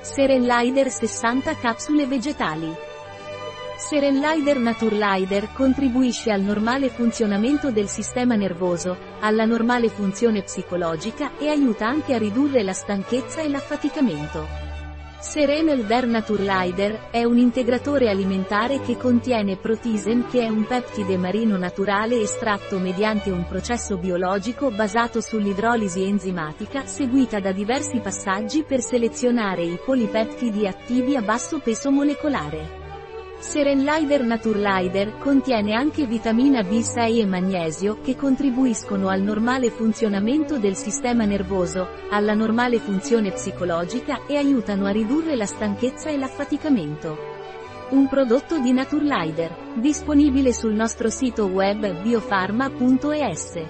Serenlider 60 capsule vegetali. Serenlider Naturlider contribuisce al normale funzionamento del sistema nervoso, alla normale funzione psicologica e aiuta anche a ridurre la stanchezza e l'affaticamento. Serenel Der Naturlider è un integratore alimentare che contiene Protisen che è un peptide marino naturale estratto mediante un processo biologico basato sull'idrolisi enzimatica seguita da diversi passaggi per selezionare i polipeptidi attivi a basso peso molecolare. Serenlider Naturlider contiene anche vitamina B6 e magnesio che contribuiscono al normale funzionamento del sistema nervoso, alla normale funzione psicologica e aiutano a ridurre la stanchezza e l'affaticamento. Un prodotto di Naturlider, disponibile sul nostro sito web biofarma.es.